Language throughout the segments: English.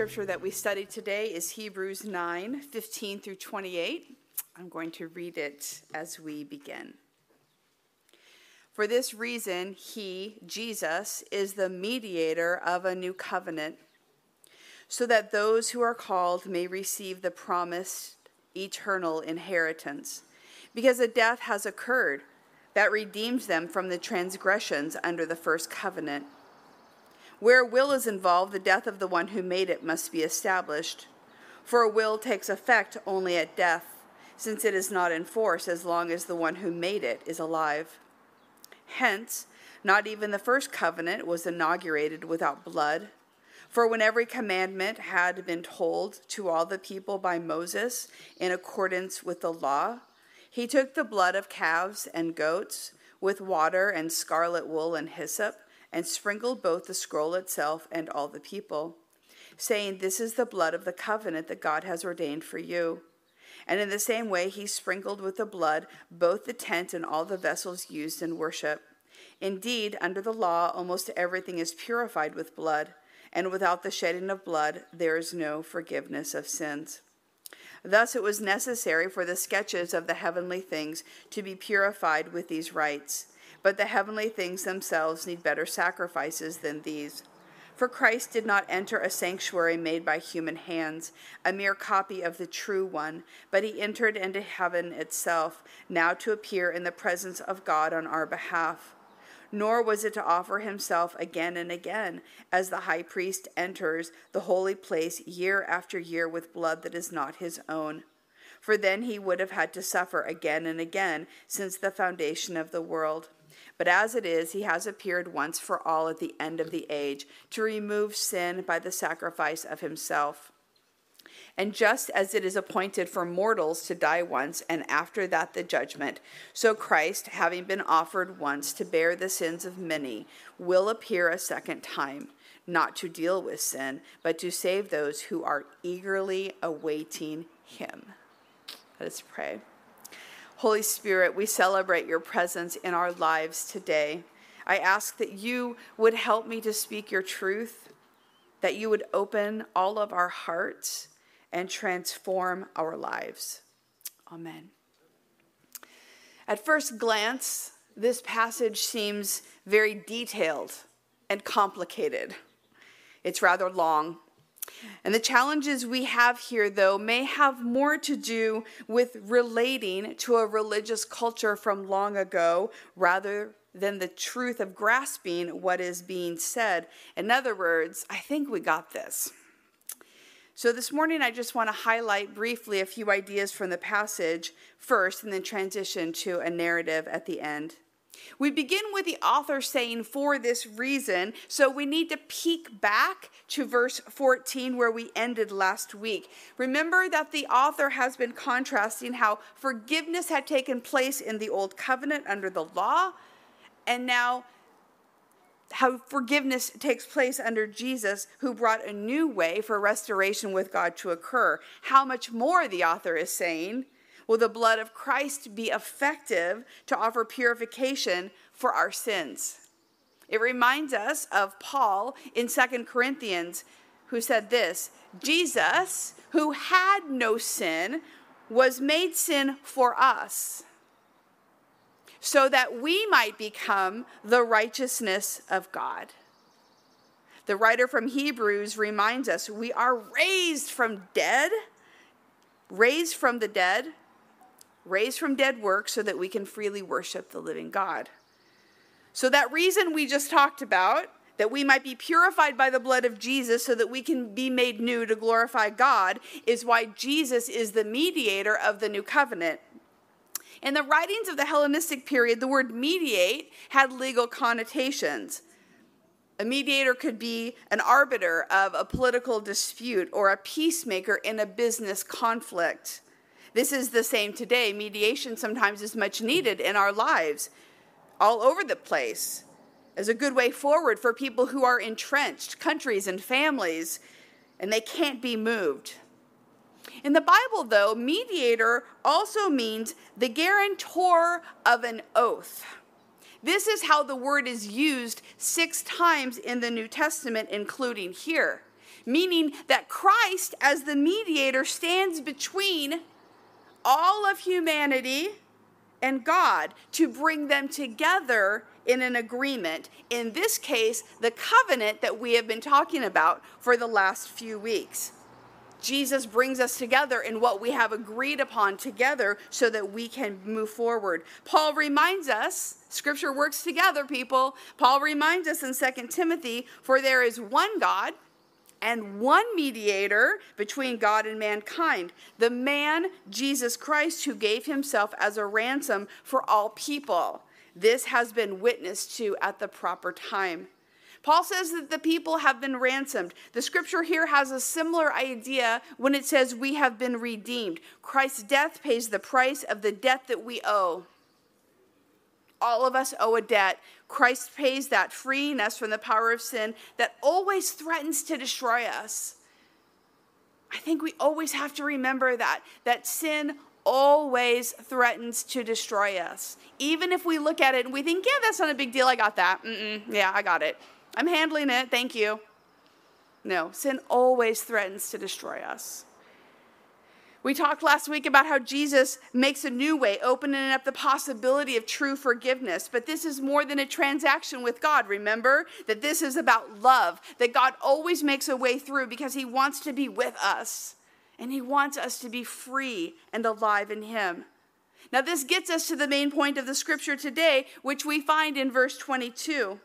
scripture that we study today is Hebrews 9 15 through 28. I'm going to read it as we begin. For this reason, he, Jesus, is the mediator of a new covenant, so that those who are called may receive the promised eternal inheritance. Because a death has occurred that redeems them from the transgressions under the first covenant. Where will is involved, the death of the one who made it must be established. For a will takes effect only at death, since it is not in force as long as the one who made it is alive. Hence, not even the first covenant was inaugurated without blood. For when every commandment had been told to all the people by Moses in accordance with the law, he took the blood of calves and goats with water and scarlet wool and hyssop and sprinkled both the scroll itself and all the people, saying, This is the blood of the covenant that God has ordained for you. And in the same way, he sprinkled with the blood both the tent and all the vessels used in worship. Indeed, under the law, almost everything is purified with blood, and without the shedding of blood, there is no forgiveness of sins. Thus, it was necessary for the sketches of the heavenly things to be purified with these rites but the heavenly things themselves need better sacrifices than these. For Christ did not enter a sanctuary made by human hands, a mere copy of the true one, but he entered into heaven itself, now to appear in the presence of God on our behalf. Nor was it to offer himself again and again, as the high priest enters the holy place year after year with blood that is not his own. For then he would have had to suffer again and again since the foundation of the world. But as it is, he has appeared once for all at the end of the age to remove sin by the sacrifice of himself. And just as it is appointed for mortals to die once, and after that the judgment, so Christ, having been offered once to bear the sins of many, will appear a second time, not to deal with sin, but to save those who are eagerly awaiting him. Let us pray. Holy Spirit, we celebrate your presence in our lives today. I ask that you would help me to speak your truth, that you would open all of our hearts and transform our lives. Amen. At first glance, this passage seems very detailed and complicated. It's rather long. And the challenges we have here, though, may have more to do with relating to a religious culture from long ago rather than the truth of grasping what is being said. In other words, I think we got this. So, this morning, I just want to highlight briefly a few ideas from the passage first and then transition to a narrative at the end. We begin with the author saying, for this reason. So we need to peek back to verse 14 where we ended last week. Remember that the author has been contrasting how forgiveness had taken place in the old covenant under the law, and now how forgiveness takes place under Jesus, who brought a new way for restoration with God to occur. How much more, the author is saying, will the blood of Christ be effective to offer purification for our sins? It reminds us of Paul in Second Corinthians, who said this Jesus, who had no sin, was made sin for us, so that we might become the righteousness of God. The writer from Hebrews reminds us we are raised from dead, raised from the dead raised from dead work so that we can freely worship the living God. So, that reason we just talked about, that we might be purified by the blood of Jesus so that we can be made new to glorify God, is why Jesus is the mediator of the new covenant. In the writings of the Hellenistic period, the word mediate had legal connotations. A mediator could be an arbiter of a political dispute or a peacemaker in a business conflict. This is the same today. Mediation sometimes is much needed in our lives, all over the place, as a good way forward for people who are entrenched, countries and families, and they can't be moved. In the Bible, though, mediator also means the guarantor of an oath. This is how the word is used six times in the New Testament, including here. meaning that Christ, as the mediator, stands between all of humanity and God to bring them together in an agreement. In this case, the covenant that we have been talking about for the last few weeks. Jesus brings us together in what we have agreed upon together so that we can move forward. Paul reminds us, scripture works together, people. Paul reminds us in 2 Timothy, for there is one God and one mediator between God and mankind, the man Jesus Christ, who gave himself as a ransom for all people. This has been witnessed to at the proper time. Paul says that the people have been ransomed. The scripture here has a similar idea when it says we have been redeemed. Christ's death pays the price of the debt that we owe. All of us owe a debt. Christ pays that, freeing us from the power of sin that always threatens to destroy us. I think we always have to remember that, that sin always threatens to destroy us. Even if we look at it and we think, yeah, that's not a big deal, I got that. Mm-mm, yeah, I got it. I'm handling it. Thank you. No, sin always threatens to destroy us. We talked last week about how Jesus makes a new way, opening up the possibility of true forgiveness. But this is more than a transaction with God. Remember that this is about love, that God always makes a way through because he wants to be with us and he wants us to be free and alive in him. Now, this gets us to the main point of the scripture today, which we find in verse 22.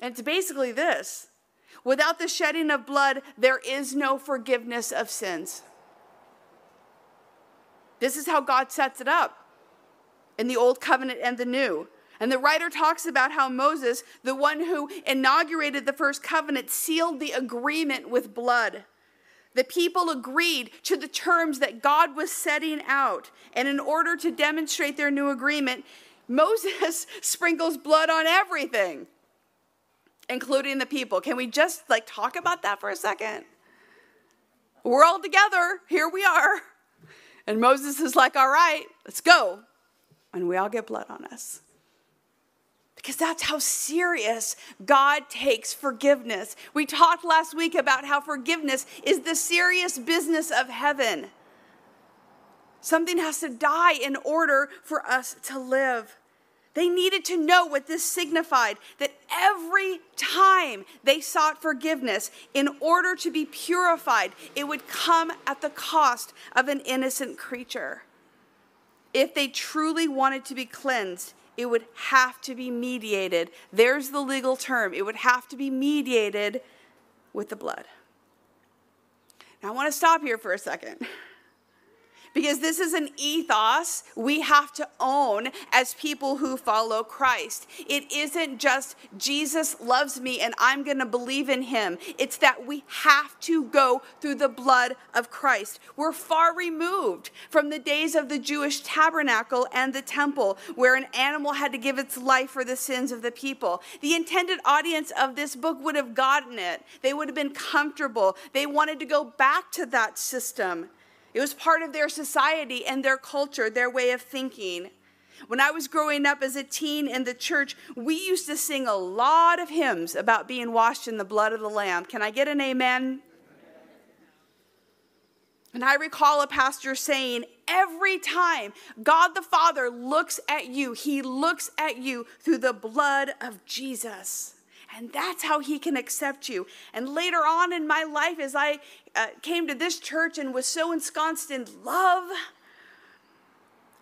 And it's basically this without the shedding of blood, there is no forgiveness of sins. This is how God sets it up in the old covenant and the new. And the writer talks about how Moses, the one who inaugurated the first covenant, sealed the agreement with blood. The people agreed to the terms that God was setting out. And in order to demonstrate their new agreement, Moses sprinkles blood on everything including the people. Can we just like talk about that for a second? We're all together. Here we are. And Moses is like, all right, let's go. And we all get blood on us. Because that's how serious God takes forgiveness. We talked last week about how forgiveness is the serious business of heaven. Something has to die in order for us to live. They needed to know what this signified that every time they sought forgiveness in order to be purified, it would come at the cost of an innocent creature. If they truly wanted to be cleansed, it would have to be mediated. There's the legal term. It would have to be mediated with the blood. Now, I want to stop here for a second because this is an ethos we have to own as people who follow Christ. It isn't just Jesus loves me and I'm going to believe in him. It's that we have to go through the blood of Christ. We're far removed from the days of the Jewish tabernacle and the temple where an animal had to give its life for the sins of the people. The intended audience of this book would have gotten it. They would have been comfortable. They wanted to go back to that system. It was part of their society and their culture, their way of thinking. When I was growing up as a teen in the church, we used to sing a lot of hymns about being washed in the blood of the Lamb. Can I get an amen? And I recall a pastor saying, every time God the Father looks at you, he looks at you through the blood of Jesus. And that's how he can accept you. And later on in my life, as I uh, came to this church and was so ensconced in love,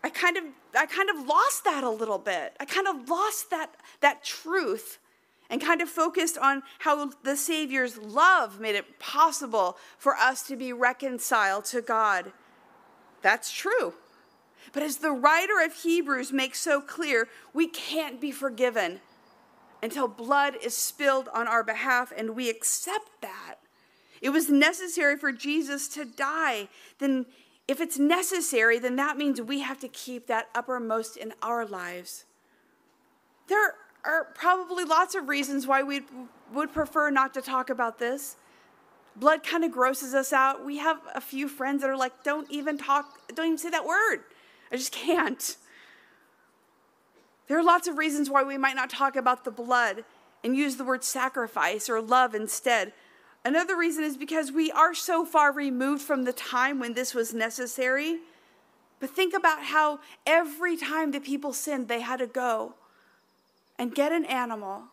I kind of I kind of lost that a little bit. I kind of lost that that truth and kind of focused on how the Savior's love made it possible for us to be reconciled to God. That's true. But as the writer of Hebrews makes so clear, we can't be forgiven until blood is spilled on our behalf and we accept that. It was necessary for Jesus to die. Then, if it's necessary, then that means we have to keep that uppermost in our lives. There are probably lots of reasons why we would prefer not to talk about this. Blood kind of grosses us out. We have a few friends that are like, don't even talk, don't even say that word. I just can't. There are lots of reasons why we might not talk about the blood and use the word sacrifice or love instead. Another reason is because we are so far removed from the time when this was necessary. But think about how every time the people sinned, they had to go and get an animal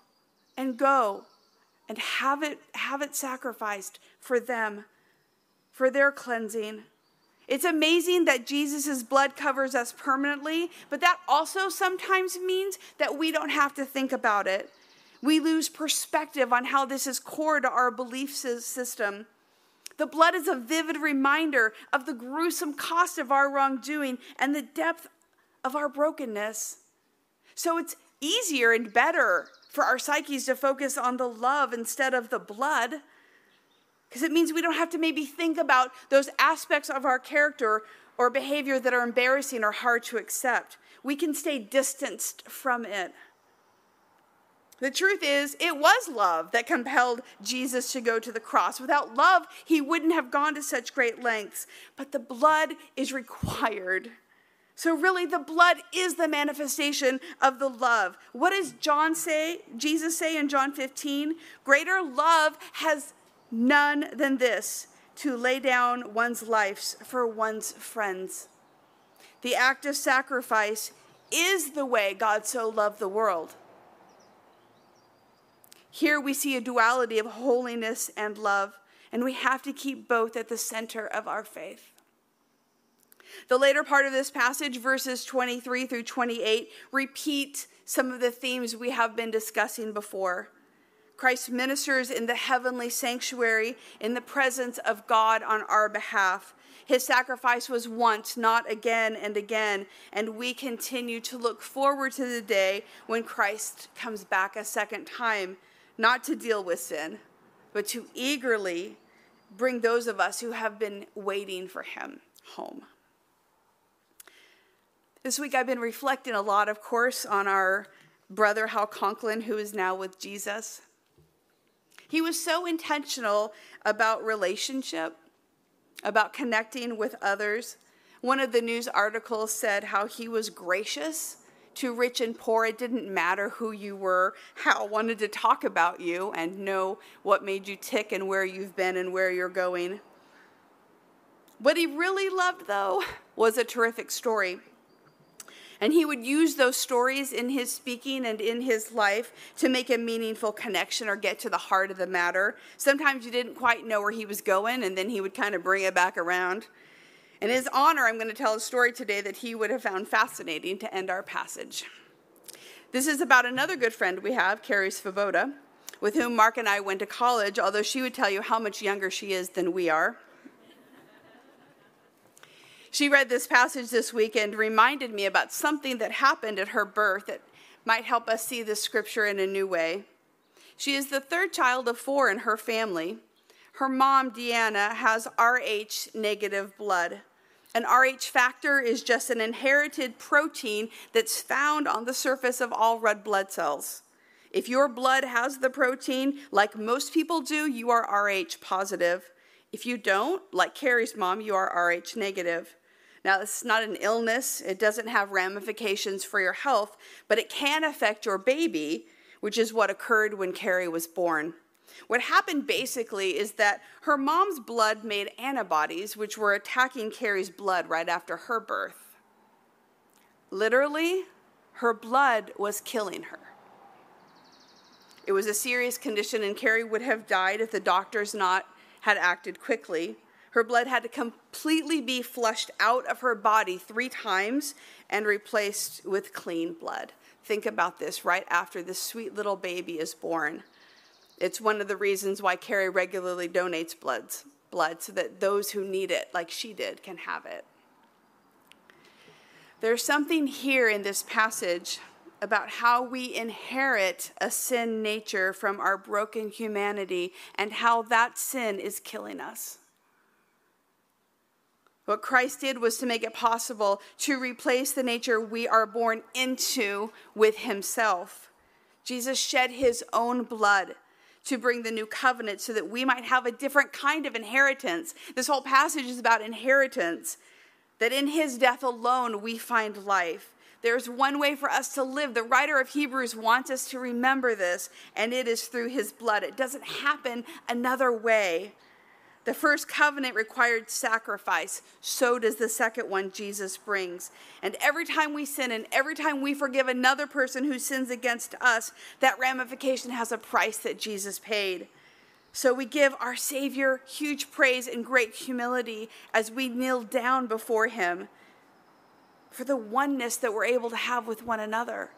and go and have it, have it sacrificed for them, for their cleansing. It's amazing that Jesus' blood covers us permanently, but that also sometimes means that we don't have to think about it. We lose perspective on how this is core to our belief system. The blood is a vivid reminder of the gruesome cost of our wrongdoing and the depth of our brokenness. So it's easier and better for our psyches to focus on the love instead of the blood. Because it means we don't have to maybe think about those aspects of our character or behavior that are embarrassing or hard to accept. We can stay distanced from it. The truth is, it was love that compelled Jesus to go to the cross. Without love, he wouldn't have gone to such great lengths. But the blood is required. So, really, the blood is the manifestation of the love. What does John say, Jesus say in John 15? Greater love has none than this to lay down one's life for one's friends. The act of sacrifice is the way God so loved the world. Here we see a duality of holiness and love, and we have to keep both at the center of our faith. The later part of this passage, verses 23 through 28, repeat some of the themes we have been discussing before. Christ ministers in the heavenly sanctuary in the presence of God on our behalf. His sacrifice was once, not again and again, and we continue to look forward to the day when Christ comes back a second time not to deal with sin, but to eagerly bring those of us who have been waiting for him home. This week I've been reflecting a lot, of course, on our brother Hal Conklin, who is now with Jesus. He was so intentional about relationship, about connecting with others. One of the news articles said how he was gracious to rich and poor. It didn't matter who you were. Hal wanted to talk about you and know what made you tick and where you've been and where you're going. What he really loved, though, was a terrific story. And he would use those stories in his speaking and in his life to make a meaningful connection or get to the heart of the matter. Sometimes you didn't quite know where he was going, and then he would kind of bring it back around. In his honor, I'm going to tell a story today that he would have found fascinating to end our passage. This is about another good friend we have, Carrie Svoboda, with whom Mark and I went to college, although she would tell you how much younger she is than we are. She read this passage this week and reminded me about something that happened at her birth that might help us see the scripture in a new way. She is the third child of four in her family. Her mom, Deanna, has Rh negative blood. An Rh factor is just an inherited protein that's found on the surface of all red blood cells. If your blood has the protein, like most people do, you are Rh positive. If you don't, like Carrie's mom, you are Rh negative. Now, this is not an illness, it doesn't have ramifications for your health, but it can affect your baby, which is what occurred when Carrie was born. What happened basically is that her mom's blood made antibodies which were attacking Carrie's blood right after her birth. Literally, her blood was killing her. It was a serious condition, and Carrie would have died if the doctors not had acted quickly. Her blood had to completely be flushed out of her body three times and replaced with clean blood. Think about this right after this sweet little baby is born. It's one of the reasons why Carrie regularly donates bloods, blood so that those who need it, like she did, can have it. There's something here in this passage about how we inherit a sin nature from our broken humanity and how that sin is killing us. What Christ did was to make it possible to replace the nature we are born into with Himself. Jesus shed His own blood to bring the new covenant so that we might have a different kind of inheritance. This whole passage is about inheritance, that in his death alone we find life, There's one way for us to live. The writer of Hebrews wants us to remember this, and it is through his blood. It doesn't happen another way. The first covenant required sacrifice. So does the second one Jesus brings. And every time we sin and every time we forgive another person who sins against us, that ramification has a price that Jesus paid. So we give our Savior huge praise and great humility as we kneel down before Him for the oneness that we're able to have with one another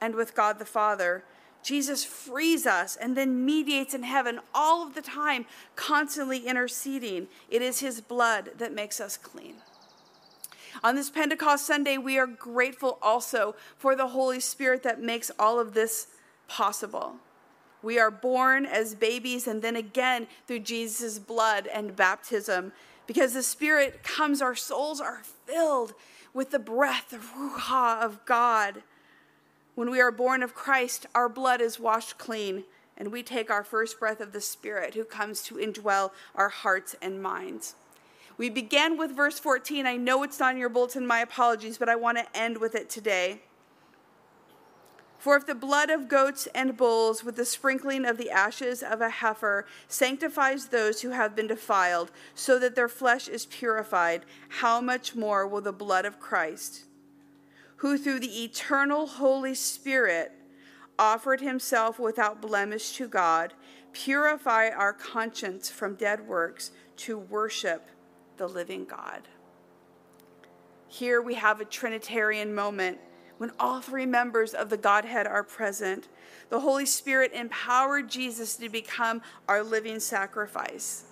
and with God the Father. Jesus frees us and then mediates in heaven all of the time, constantly interceding. It is his blood that makes us clean. On this Pentecost Sunday, we are grateful also for the Holy Spirit that makes all of this possible. We are born as babies and then again through Jesus' blood and baptism. Because the Spirit comes, our souls are filled with the breath, the Ruah of God. When we are born of Christ, our blood is washed clean, and we take our first breath of the Spirit who comes to indwell our hearts and minds. We began with verse 14. I know it's not in your bulletin, my apologies, but I want to end with it today. For if the blood of goats and bulls with the sprinkling of the ashes of a heifer sanctifies those who have been defiled, so that their flesh is purified, how much more will the blood of Christ? Who through the eternal Holy Spirit offered himself without blemish to God, purify our conscience from dead works to worship the living God. Here we have a Trinitarian moment when all three members of the Godhead are present. The Holy Spirit empowered Jesus to become our living sacrifice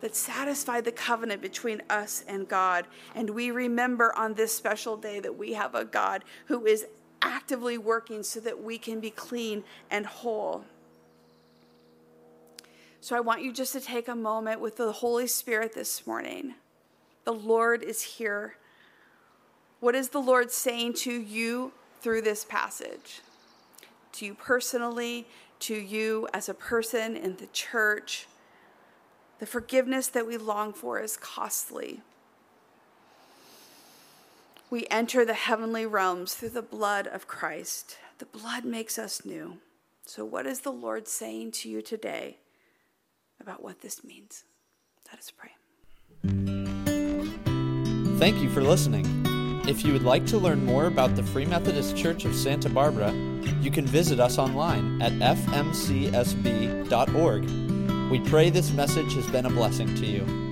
that satisfy the covenant between us and God. And we remember on this special day that we have a God who is actively working so that we can be clean and whole. So I want you just to take a moment with the Holy Spirit this morning. The Lord is here. What is the Lord saying to you through this passage? To you personally, to you as a person in the church the forgiveness that we long for is costly. We enter the heavenly realms through the blood of Christ. The blood makes us new. So, what is the Lord saying to you today about what this means? Let us pray. Thank you for listening. If you would like to learn more about the Free Methodist Church of Santa Barbara, you can visit us online at fmcsb.org we pray this message has been a blessing to you.